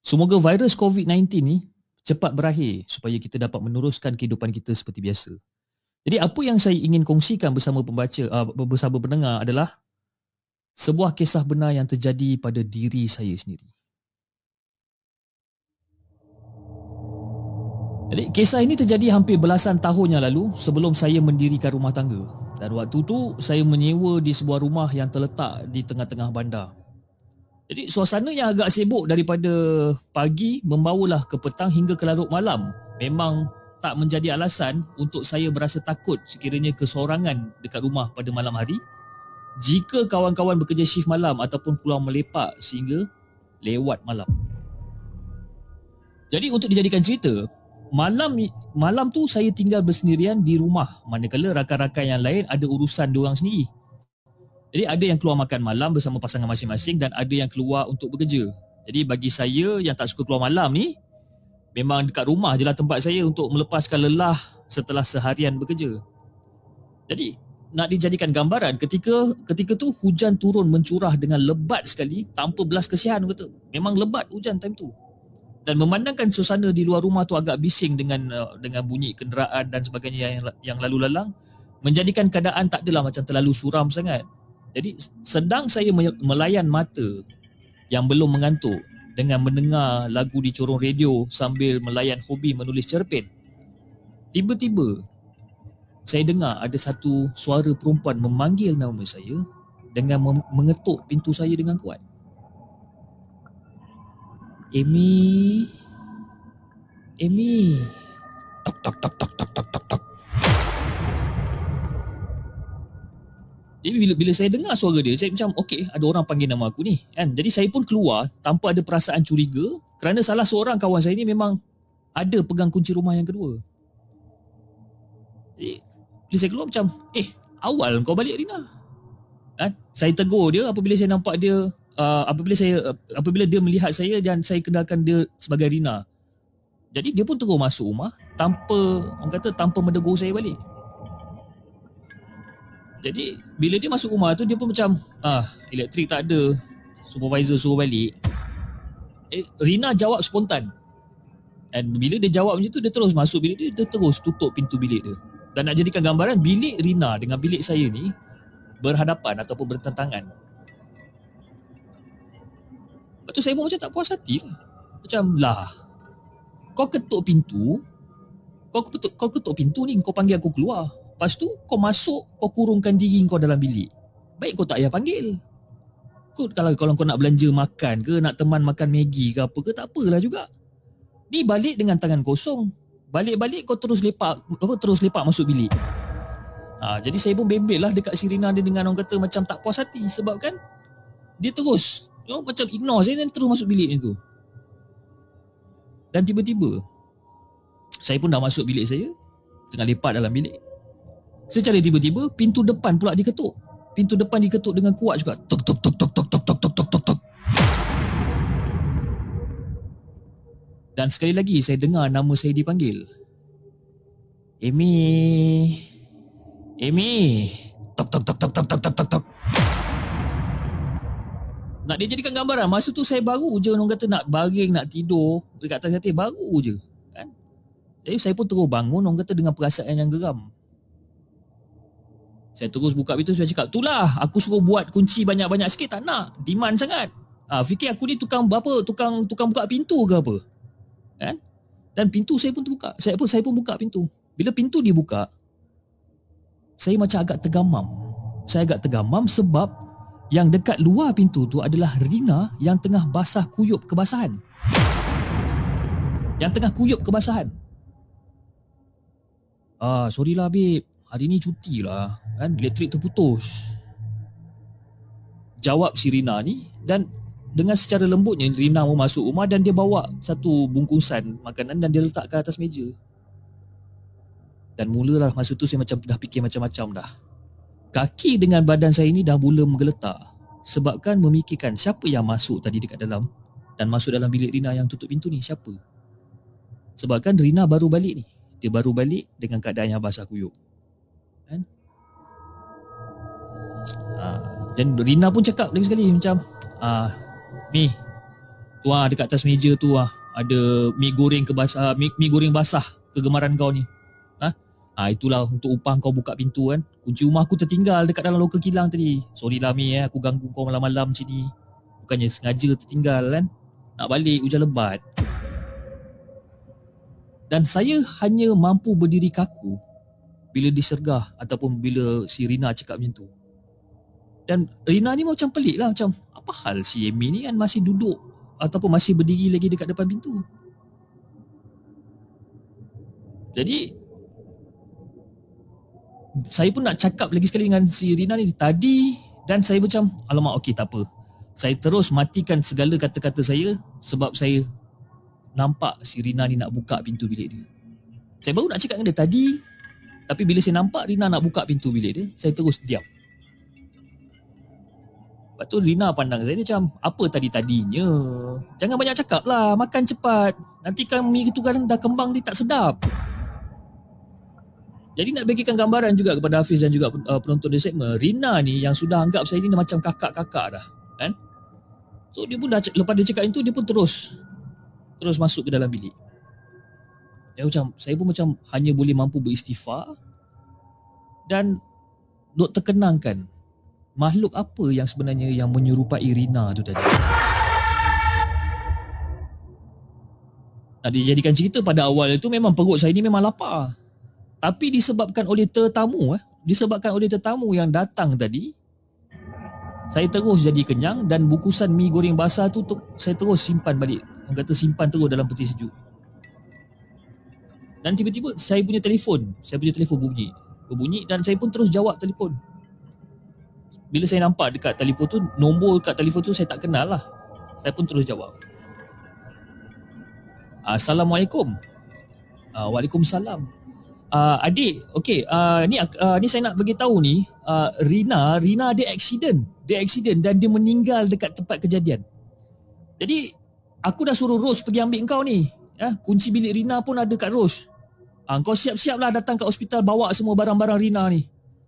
Semoga virus COVID-19 ni cepat berakhir supaya kita dapat meneruskan kehidupan kita seperti biasa. Jadi apa yang saya ingin kongsikan bersama pembaca uh, bersama pendengar adalah sebuah kisah benar yang terjadi pada diri saya sendiri. Jadi kisah ini terjadi hampir belasan tahun yang lalu sebelum saya mendirikan rumah tangga. Dan waktu tu saya menyewa di sebuah rumah yang terletak di tengah-tengah bandar. Jadi suasana yang agak sibuk daripada pagi membawalah ke petang hingga ke larut malam. Memang tak menjadi alasan untuk saya berasa takut sekiranya kesorangan dekat rumah pada malam hari. Jika kawan-kawan bekerja shift malam ataupun keluar melepak sehingga lewat malam. Jadi untuk dijadikan cerita, malam malam tu saya tinggal bersendirian di rumah manakala rakan-rakan yang lain ada urusan diorang sendiri. Jadi ada yang keluar makan malam bersama pasangan masing-masing dan ada yang keluar untuk bekerja. Jadi bagi saya yang tak suka keluar malam ni, memang dekat rumah je lah tempat saya untuk melepaskan lelah setelah seharian bekerja. Jadi nak dijadikan gambaran ketika ketika tu hujan turun mencurah dengan lebat sekali tanpa belas kesihan kata. Memang lebat hujan time tu. Dan memandangkan suasana di luar rumah tu agak bising dengan uh, dengan bunyi kenderaan dan sebagainya yang yang lalu lalang menjadikan keadaan tak adalah macam terlalu suram sangat. Jadi sedang saya melayan mata yang belum mengantuk dengan mendengar lagu di corong radio sambil melayan hobi menulis cerpen. Tiba-tiba saya dengar ada satu suara perempuan memanggil nama saya dengan mengetuk pintu saya dengan kuat. Amy Amy tok tok tok tok Jadi bila, bila saya dengar suara dia, saya macam okey, ada orang panggil nama aku ni. Kan? Jadi saya pun keluar tanpa ada perasaan curiga kerana salah seorang kawan saya ni memang ada pegang kunci rumah yang kedua. Jadi bila saya keluar macam, eh awal kau balik Rina. Kan? Saya tegur dia apabila saya nampak dia, uh, apabila saya uh, apabila dia melihat saya dan saya kenalkan dia sebagai Rina. Jadi dia pun terus masuk rumah tanpa, orang kata tanpa menegur saya balik. Jadi bila dia masuk rumah tu dia pun macam ah elektrik tak ada. Supervisor suruh balik. Eh, Rina jawab spontan. Dan bila dia jawab macam tu dia terus masuk bilik dia, dia terus tutup pintu bilik dia. Dan nak jadikan gambaran bilik Rina dengan bilik saya ni berhadapan ataupun bertentangan. Lepas tu saya pun macam tak puas hati lah. Macam lah. Kau ketuk pintu. Kau ketuk, kau ketuk pintu ni kau panggil aku keluar. Lepas tu kau masuk kau kurungkan diri kau dalam bilik. Baik kau tak payah panggil. Kau, kalau kalau kau nak belanja makan ke nak teman makan Maggi ke apa ke tak apalah juga. Ni balik dengan tangan kosong. Balik-balik kau terus lepak apa terus lepak masuk bilik. Ha, jadi saya pun bebel lah dekat Sirina dia dengan orang kata macam tak puas hati sebab kan dia terus you know, macam ignore saya dan terus masuk bilik ni tu. Dan tiba-tiba saya pun dah masuk bilik saya tengah lepak dalam bilik Secara tiba-tiba pintu depan pula diketuk. Pintu depan diketuk dengan kuat juga. Tok tok tok tok tok tok tok tok tok tok tok. Dan sekali lagi saya dengar nama saya dipanggil. Amy. Amy. Tok tok tok tok tok tok tok tok tok. Nak dijadikan gambaran Masa tu saya baru je Orang kata nak baring Nak tidur Dekat atas katil Baru je kan? Jadi saya pun terus bangun Orang kata dengan perasaan yang geram saya terus buka pintu saya cakap, "Itulah, aku suruh buat kunci banyak-banyak sikit tak nak. Demand sangat." Ha, fikir aku ni tukang apa? Tukang tukang buka pintu ke apa? Kan? Dan pintu saya pun terbuka. Saya pun saya pun buka pintu. Bila pintu dibuka, saya macam agak tergamam. Saya agak tergamam sebab yang dekat luar pintu tu adalah Rina yang tengah basah kuyup kebasahan. Yang tengah kuyup kebasahan. Ah, sorry lah babe hari ni cuti lah kan? Elektrik terputus. Jawab si Rina ni dan dengan secara lembutnya Rina mau masuk rumah dan dia bawa satu bungkusan makanan dan dia letak ke atas meja. Dan mulalah masa tu saya macam dah fikir macam-macam dah. Kaki dengan badan saya ni dah mula menggeletar sebabkan memikirkan siapa yang masuk tadi dekat dalam dan masuk dalam bilik Rina yang tutup pintu ni siapa. Sebabkan Rina baru balik ni. Dia baru balik dengan keadaan yang basah kuyup kan? Uh, dan Rina pun cakap lagi sekali macam uh, mi tu ah dekat atas meja tu ah ada mi goreng ke basah mi, mi goreng basah kegemaran kau ni. Ha? Ah itulah untuk upah kau buka pintu kan. Kunci rumah aku tertinggal dekat dalam loker kilang tadi. Sorry lah mi eh aku ganggu kau malam-malam macam ni. Bukannya sengaja tertinggal kan? Nak balik hujan lebat. Dan saya hanya mampu berdiri kaku bila disergah ataupun bila si Rina cakap macam tu. Dan Rina ni macam pelik lah macam apa hal si Amy ni kan masih duduk ataupun masih berdiri lagi dekat depan pintu. Jadi saya pun nak cakap lagi sekali dengan si Rina ni tadi dan saya macam alamak okey tak apa. Saya terus matikan segala kata-kata saya sebab saya nampak si Rina ni nak buka pintu bilik dia. Saya baru nak cakap dengan dia tadi tapi bila saya nampak Rina nak buka pintu bilik dia, saya terus diam. Lepas tu Rina pandang saya macam, apa tadi-tadinya? Jangan banyak cakap lah, makan cepat. Nanti kan mi itu kan dah kembang dia tak sedap. Jadi nak bagikan gambaran juga kepada Hafiz dan juga uh, penonton di segmen, Rina ni yang sudah anggap saya ni macam kakak-kakak dah. Kan? So dia pun dah, lepas dia cakap itu, dia pun terus terus masuk ke dalam bilik. Dia macam saya pun macam hanya boleh mampu beristighfar dan dok terkenangkan makhluk apa yang sebenarnya yang menyerupai Rina tu tadi. Nak dijadikan cerita pada awal itu memang perut saya ni memang lapar. Tapi disebabkan oleh tetamu eh, disebabkan oleh tetamu yang datang tadi, saya terus jadi kenyang dan bukusan mi goreng basah tu saya terus simpan balik. Orang kata simpan terus dalam peti sejuk. Dan tiba-tiba saya punya telefon, saya punya telefon bunyi. Berbunyi dan saya pun terus jawab telefon. Bila saya nampak dekat telefon tu, nombor dekat telefon tu saya tak kenal lah. Saya pun terus jawab. Assalamualaikum. Uh, Waalaikumsalam. Uh, adik, okey, uh, ni uh, ni saya nak bagi tahu ni, uh, Rina, Rina ada accident. Dia accident dan dia meninggal dekat tempat kejadian. Jadi aku dah suruh Rose pergi ambil kau ni. Ya, kunci bilik Rina pun ada kat Rose. Ha, kau siap-siap lah datang ke hospital bawa semua barang-barang Rina ni.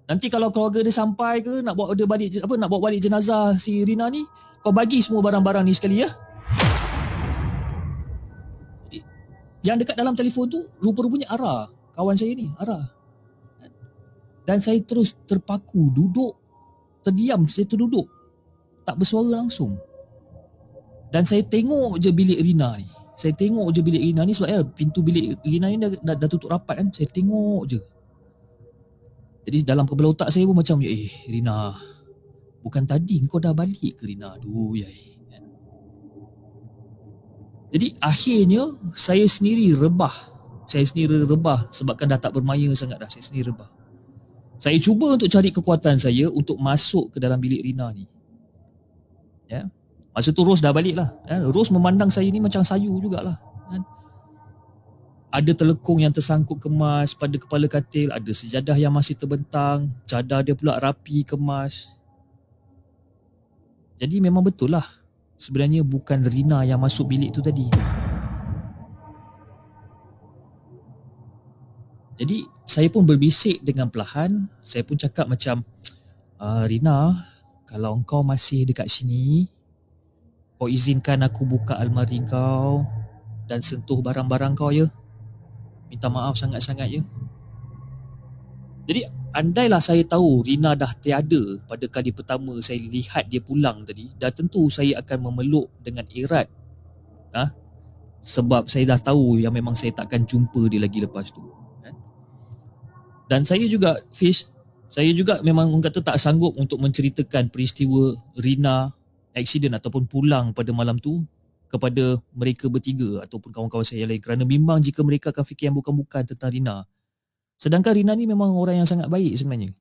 Nanti kalau keluarga dia sampai ke nak bawa dia balik apa nak bawa balik jenazah si Rina ni, kau bagi semua barang-barang ni sekali ya. Yang dekat dalam telefon tu rupa-rupanya Ara, kawan saya ni, Ara. Dan saya terus terpaku duduk terdiam saya terduduk tak bersuara langsung. Dan saya tengok je bilik Rina ni. Saya tengok je bilik Rina ni sebab ya pintu bilik Rina ni dah, dah, dah tutup rapat kan. Saya tengok je. Jadi dalam kepala otak saya pun macam eh Rina bukan tadi kau dah balik ke Rina? Aduh ya. Jadi akhirnya saya sendiri rebah. Saya sendiri rebah sebabkan dah tak bermaya sangat dah. Saya sendiri rebah. Saya cuba untuk cari kekuatan saya untuk masuk ke dalam bilik Rina ni. Ya. Masa tu Rose dah balik lah. Eh. Rose memandang saya ni macam sayu jugalah. Eh. Ada telekung yang tersangkut kemas pada kepala katil. Ada sejadah yang masih terbentang. Cadar dia pula rapi kemas. Jadi memang betul lah. Sebenarnya bukan Rina yang masuk bilik tu tadi. Jadi saya pun berbisik dengan perlahan. Saya pun cakap macam, uh, Rina, kalau engkau masih dekat sini, kau izinkan aku buka almari kau dan sentuh barang-barang kau ya. Minta maaf sangat-sangat ya. Jadi andailah saya tahu Rina dah tiada pada kali pertama saya lihat dia pulang tadi, dah tentu saya akan memeluk dengan erat. Ha? Sebab saya dah tahu yang memang saya takkan jumpa dia lagi lepas tu. Kan? Dan saya juga Fish, saya juga memang kata tak sanggup untuk menceritakan peristiwa Rina accident ataupun pulang pada malam tu kepada mereka bertiga ataupun kawan-kawan saya lain kerana bimbang jika mereka akan fikir yang bukan-bukan tentang Rina. Sedangkan Rina ni memang orang yang sangat baik sebenarnya.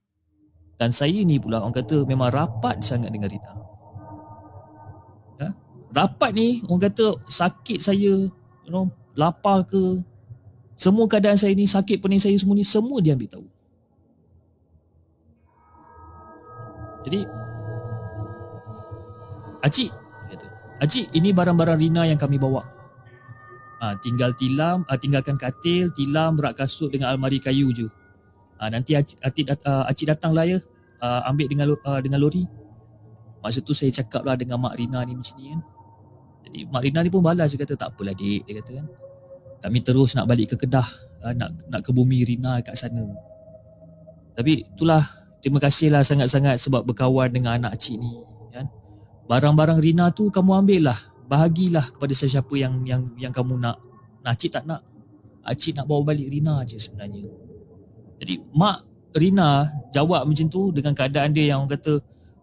Dan saya ni pula orang kata memang rapat sangat dengan Rina. Ha? Rapat ni orang kata sakit saya, you know, lapar ke, semua keadaan saya ni, sakit pening saya semua ni, semua dia ambil tahu. Jadi Acik kata. Acik ini barang-barang Rina yang kami bawa. Ha, tinggal tilam, ha, tinggalkan katil, tilam, rak kasut dengan almari kayu je. Ha, nanti acik, acik, dat, acik datanglah ya. Uh, ambil dengan dengan lori. Masa tu saya cakap lah dengan Mak Rina ni macam ni kan. Jadi Mak Rina ni pun balas dia kata tak apalah dik dia kata kan. Kami terus nak balik ke Kedah. Nak nak ke bumi Rina kat sana. Tapi itulah terima kasihlah sangat-sangat sebab berkawan dengan anak acik ni barang-barang Rina tu kamu ambil lah bahagilah kepada sesiapa yang yang yang kamu nak nak cik tak nak Acik nak bawa balik Rina je sebenarnya Jadi mak Rina jawab macam tu dengan keadaan dia yang orang kata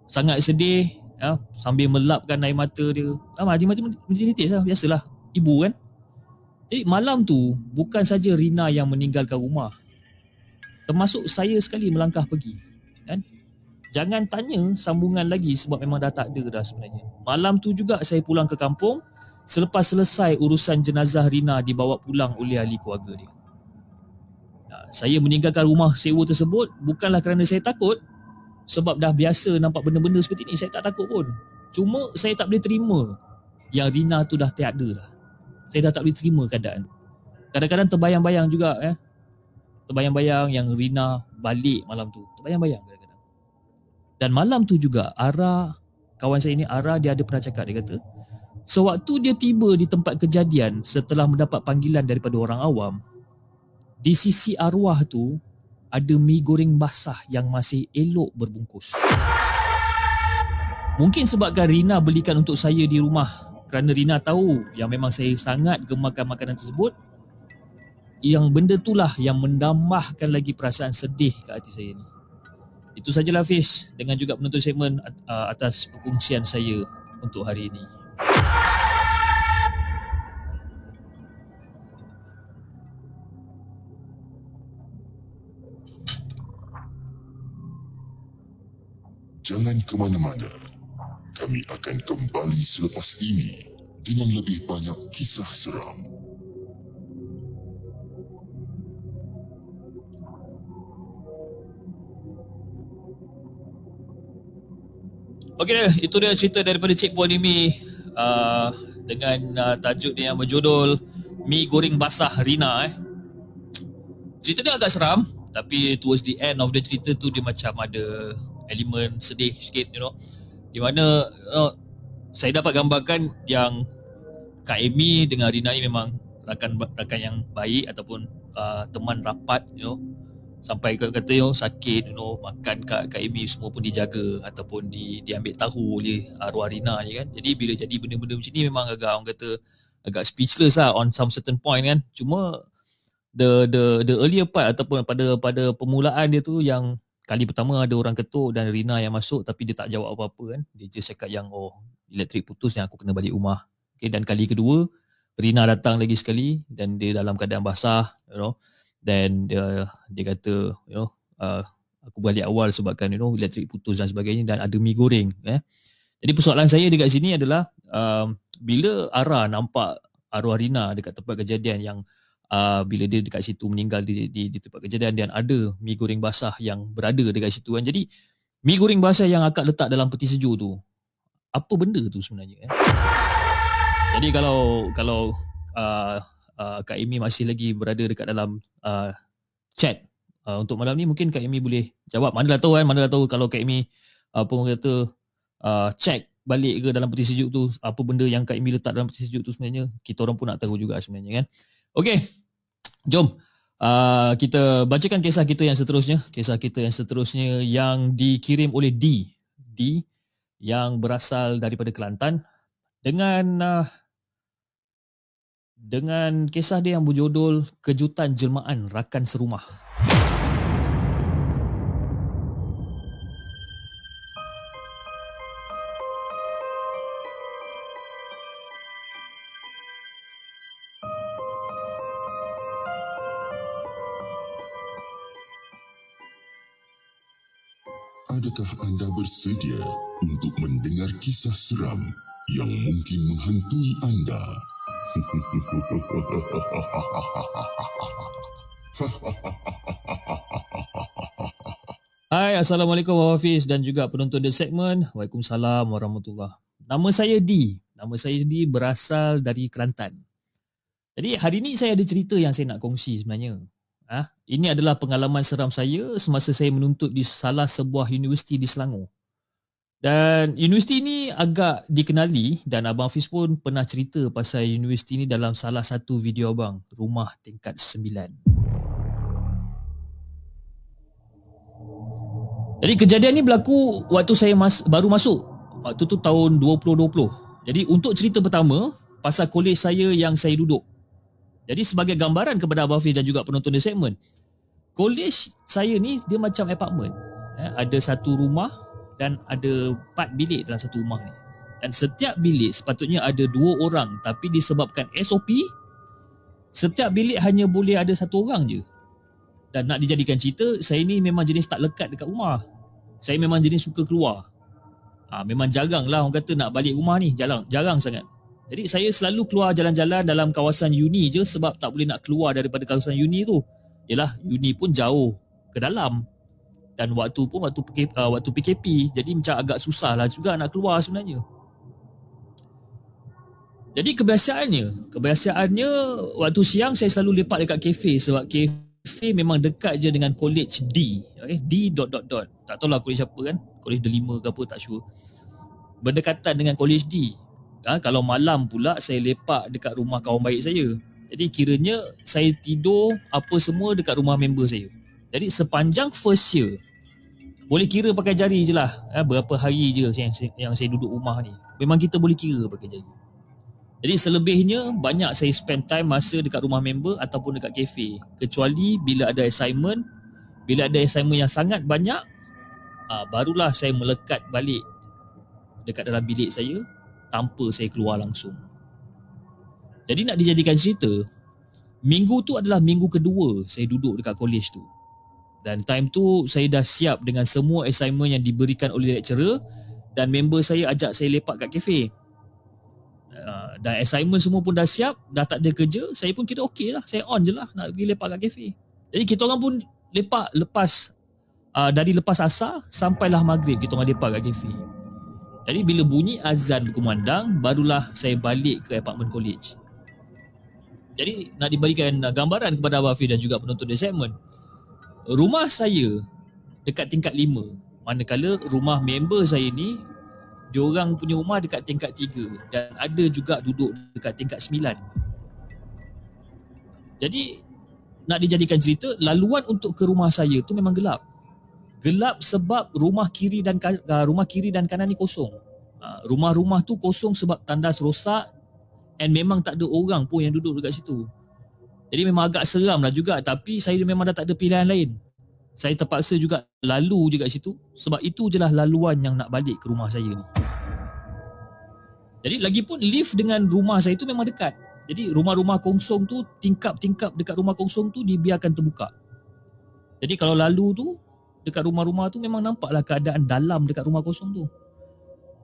sangat sedih ya, sambil melapkan air mata dia. Ah, dia macam menjerit lah, biasalah. Ibu kan. Jadi malam tu bukan saja Rina yang meninggalkan rumah. Termasuk saya sekali melangkah pergi. Kan? Jangan tanya sambungan lagi sebab memang dah tak ada dah sebenarnya. Malam tu juga saya pulang ke kampung. Selepas selesai urusan jenazah Rina dibawa pulang oleh ahli keluarga dia. Saya meninggalkan rumah sewa tersebut bukanlah kerana saya takut. Sebab dah biasa nampak benda-benda seperti ni saya tak takut pun. Cuma saya tak boleh terima yang Rina tu dah tiada lah. Saya dah tak boleh terima keadaan. Kadang-kadang terbayang-bayang juga eh. Terbayang-bayang yang Rina balik malam tu. Terbayang-bayang dan malam tu juga Ara kawan saya ni Ara dia ada pernah cakap dia kata sewaktu dia tiba di tempat kejadian setelah mendapat panggilan daripada orang awam di sisi arwah tu ada mi goreng basah yang masih elok berbungkus. Mungkin sebabkan Rina belikan untuk saya di rumah kerana Rina tahu yang memang saya sangat gemakan makanan tersebut yang benda itulah yang mendambahkan lagi perasaan sedih ke hati saya ni. Itu sajalah Fiz dengan juga penutup segmen uh, atas perkongsian saya untuk hari ini. Jangan ke mana-mana. Kami akan kembali selepas ini dengan lebih banyak kisah seram. Okey, itu dia cerita daripada Cik Puan Imi uh, dengan uh, tajuk dia yang berjudul Mi Goreng Basah Rina eh. Cerita dia agak seram tapi towards the end of the cerita tu dia macam ada elemen sedih sikit you know di mana you know, saya dapat gambarkan yang Kak Amy dengan Rina ni memang rakan rakan yang baik ataupun uh, teman rapat you know sampai kata kata know, sakit you know makan Kak Kak Amy semua pun dijaga ataupun di diambil tahu oleh arwah Rina je kan jadi bila jadi benda-benda macam ni memang agak orang kata agak speechless lah on some certain point kan cuma the the the earlier part ataupun pada pada permulaan dia tu yang kali pertama ada orang ketuk dan Rina yang masuk tapi dia tak jawab apa-apa kan. Dia just cakap yang oh elektrik putus yang aku kena balik rumah. Okay, dan kali kedua Rina datang lagi sekali dan dia dalam keadaan basah, you know. Dan dia dia kata, you know, uh, aku balik awal sebabkan you know elektrik putus dan sebagainya dan ada mi goreng eh. Jadi persoalan saya dekat sini adalah um, bila Ara nampak arwah Rina dekat tempat kejadian yang uh, bila dia dekat situ meninggal di, di, di tempat kejadian dan ada mi goreng basah yang berada dekat situ kan. Jadi mi goreng basah yang akak letak dalam peti sejuk tu apa benda tu sebenarnya eh? Jadi kalau kalau uh, uh, Kak Amy masih lagi berada dekat dalam uh, chat uh, untuk malam ni mungkin Kak Amy boleh jawab. Mana dah tahu kan, mana dah tahu kalau Kak Amy uh, pun kata uh, check balik ke dalam peti sejuk tu apa benda yang Kak Amy letak dalam peti sejuk tu sebenarnya kita orang pun nak tahu juga sebenarnya kan. Okey. Jom uh, kita bacakan kisah kita yang seterusnya. Kisah kita yang seterusnya yang dikirim oleh D. D yang berasal daripada Kelantan dengan uh, dengan kisah dia yang berjudul Kejutan Jelmaan Rakan Serumah. Adakah anda bersedia untuk mendengar kisah seram yang mungkin menghantui anda? Hai, Assalamualaikum Bapak Hafiz dan juga penonton The Segment. Waalaikumsalam warahmatullahi Nama saya D. Nama saya D berasal dari Kelantan. Jadi hari ini saya ada cerita yang saya nak kongsi sebenarnya. Ah, ini adalah pengalaman seram saya semasa saya menuntut di salah sebuah universiti di Selangor. Dan universiti ini agak dikenali dan Abang Hafiz pun pernah cerita pasal universiti ini dalam salah satu video abang, Rumah Tingkat 9. Jadi kejadian ini berlaku waktu saya mas- baru masuk. Waktu tu tahun 2020. Jadi untuk cerita pertama, pasal kolej saya yang saya duduk. Jadi sebagai gambaran kepada Abang Hafiz dan juga penonton di segmen, College saya ni dia macam apartment. Eh, ada satu rumah dan ada empat bilik dalam satu rumah ni. Dan setiap bilik sepatutnya ada dua orang tapi disebabkan SOP setiap bilik hanya boleh ada satu orang je. Dan nak dijadikan cerita, saya ni memang jenis tak lekat dekat rumah. Saya memang jenis suka keluar. Ha, memang jarang lah orang kata nak balik rumah ni. Jarang, jarang sangat. Jadi saya selalu keluar jalan-jalan dalam kawasan uni je sebab tak boleh nak keluar daripada kawasan uni tu. Yalah, uni pun jauh ke dalam. Dan waktu pun waktu PKP, uh, waktu PKP. Jadi macam agak susah lah juga nak keluar sebenarnya. Jadi kebiasaannya, kebiasaannya waktu siang saya selalu lepak dekat kafe sebab kafe memang dekat je dengan college D. Okay? D dot dot dot. Tak tahu lah college apa kan. College delima ke apa tak sure. Berdekatan dengan college D. Ha, kalau malam pula saya lepak dekat rumah kawan baik saya. Jadi kiranya saya tidur apa semua dekat rumah member saya. Jadi sepanjang first year boleh kira pakai jari je lah ha, Berapa hari je yang, yang saya duduk rumah ni Memang kita boleh kira pakai jari jadi selebihnya banyak saya spend time masa dekat rumah member ataupun dekat kafe. Kecuali bila ada assignment, bila ada assignment yang sangat banyak, aa, barulah saya melekat balik dekat dalam bilik saya tanpa saya keluar langsung. Jadi nak dijadikan cerita, minggu tu adalah minggu kedua saya duduk dekat college tu. Dan time tu saya dah siap dengan semua assignment yang diberikan oleh lecturer dan member saya ajak saya lepak kat kafe. Uh, dan assignment semua pun dah siap Dah tak ada kerja Saya pun kira okey lah Saya on je lah Nak pergi lepak kat kafe Jadi kita orang pun Lepak lepas uh, Dari lepas asar Sampailah maghrib Kita orang lepak kat kafe Jadi bila bunyi azan berkumandang Barulah saya balik ke apartment college. Jadi nak diberikan gambaran kepada Abang Hafiz Dan juga penonton di segmen Rumah saya Dekat tingkat 5 Manakala rumah member saya ni dia orang punya rumah dekat tingkat 3 dan ada juga duduk dekat tingkat 9. Jadi nak dijadikan cerita laluan untuk ke rumah saya tu memang gelap. Gelap sebab rumah kiri dan uh, rumah kiri dan kanan ni kosong. Uh, rumah-rumah tu kosong sebab tandas rosak and memang tak ada orang pun yang duduk dekat situ. Jadi memang agak seram lah juga tapi saya memang dah tak ada pilihan lain. Saya terpaksa juga lalu juga situ sebab itu je lah laluan yang nak balik ke rumah saya ni. Jadi lagipun lift dengan rumah saya tu memang dekat. Jadi rumah-rumah kosong tu tingkap-tingkap dekat rumah kosong tu dibiarkan terbuka. Jadi kalau lalu tu dekat rumah-rumah tu memang nampaklah keadaan dalam dekat rumah kosong tu.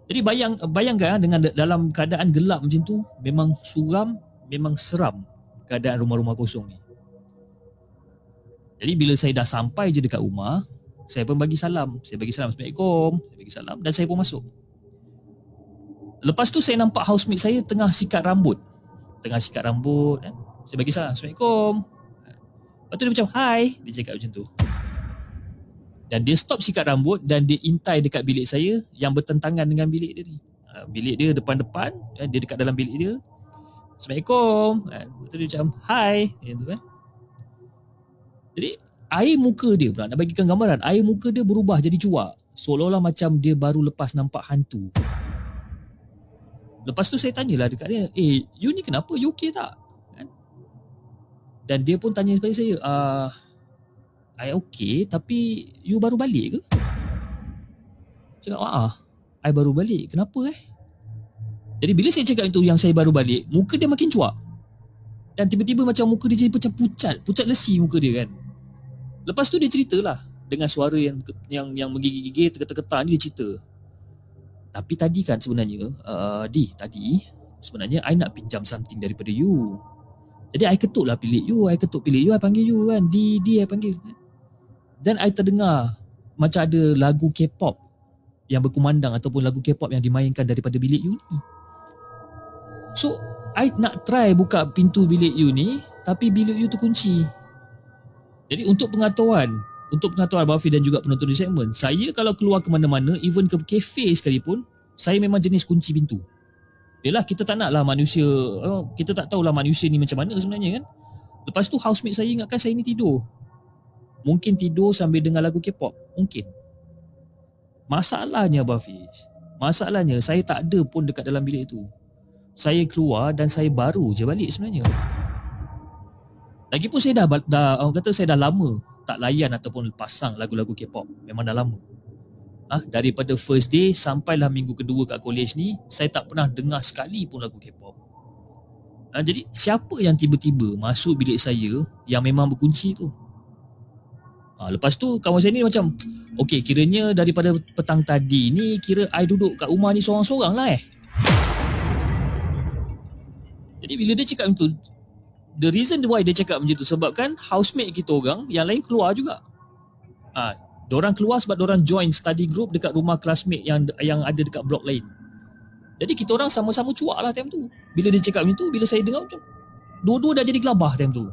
Jadi bayang bayangkan dengan dalam keadaan gelap macam tu memang suram, memang seram keadaan rumah-rumah kosong ni. Jadi bila saya dah sampai je dekat rumah, saya pun bagi salam. Saya bagi salam Assalamualaikum. Saya bagi salam dan saya pun masuk. Lepas tu saya nampak housemate saya tengah sikat rambut. Tengah sikat rambut kan. Saya bagi salam, Assalamualaikum. Lepas tu dia macam, hai. Dia cakap macam tu. Dan dia stop sikat rambut dan dia intai dekat bilik saya yang bertentangan dengan bilik dia ni. Ha, bilik dia depan-depan, kan? dia dekat dalam bilik dia. Assalamualaikum. Lepas tu dia macam, tu kan. Jadi, air muka dia pula, nak bagikan gambaran, air muka dia berubah jadi cuak. Seolah-olah macam dia baru lepas nampak hantu. Lepas tu saya tanyalah dekat dia, "Eh, you ni kenapa? You okay tak?" Kan? Dan dia pun tanya kepada saya, "Ah, I okay, tapi you baru balik ke?" Cakap, "Ah, I baru balik. Kenapa eh?" Jadi bila saya cakap itu yang saya baru balik, muka dia makin cuak. Dan tiba-tiba macam muka dia jadi macam pucat, pucat lesi muka dia kan. Lepas tu dia ceritalah dengan suara yang yang yang menggigil-gigil terketar-ketar ni dia cerita. Tapi tadi kan sebenarnya uh, Di tadi Sebenarnya I nak pinjam something daripada you Jadi I ketuk lah pilih you I ketuk pilih you I panggil you kan Di Di I panggil Dan I terdengar Macam ada lagu K-pop Yang berkumandang Ataupun lagu K-pop yang dimainkan Daripada bilik you ni So I nak try buka pintu bilik you ni Tapi bilik you tu kunci Jadi untuk pengetahuan untuk pengetahuan Abang dan juga penonton di segmen, saya kalau keluar ke mana-mana, even ke kafe sekalipun, saya memang jenis kunci pintu. Yalah, kita tak nak lah manusia, kita tak tahulah manusia ni macam mana sebenarnya kan. Lepas tu housemate saya ingatkan saya ni tidur. Mungkin tidur sambil dengar lagu K-pop. Mungkin. Masalahnya Abang Fiz, masalahnya saya tak ada pun dekat dalam bilik tu. Saya keluar dan saya baru je balik sebenarnya. Lagipun saya dah, dah orang kata saya dah lama tak layan ataupun pasang lagu-lagu K-pop. Memang dah lama. Ah, daripada first day sampailah minggu kedua kat college ni, saya tak pernah dengar sekali pun lagu K-pop. Ah, jadi siapa yang tiba-tiba masuk bilik saya yang memang berkunci tu? Ah, lepas tu kawan saya ni macam, okey kiranya daripada petang tadi ni kira I duduk kat rumah ni seorang-seorang lah eh. Jadi bila dia cakap macam tu, the reason why dia cakap macam tu sebabkan housemate kita orang yang lain keluar juga. Ah, Diorang keluar sebab diorang join study group dekat rumah classmate yang yang ada dekat blok lain. Jadi kita orang sama-sama cuak lah time tu. Bila dia cakap macam tu, bila saya dengar macam dua-dua dah jadi gelabah time tu.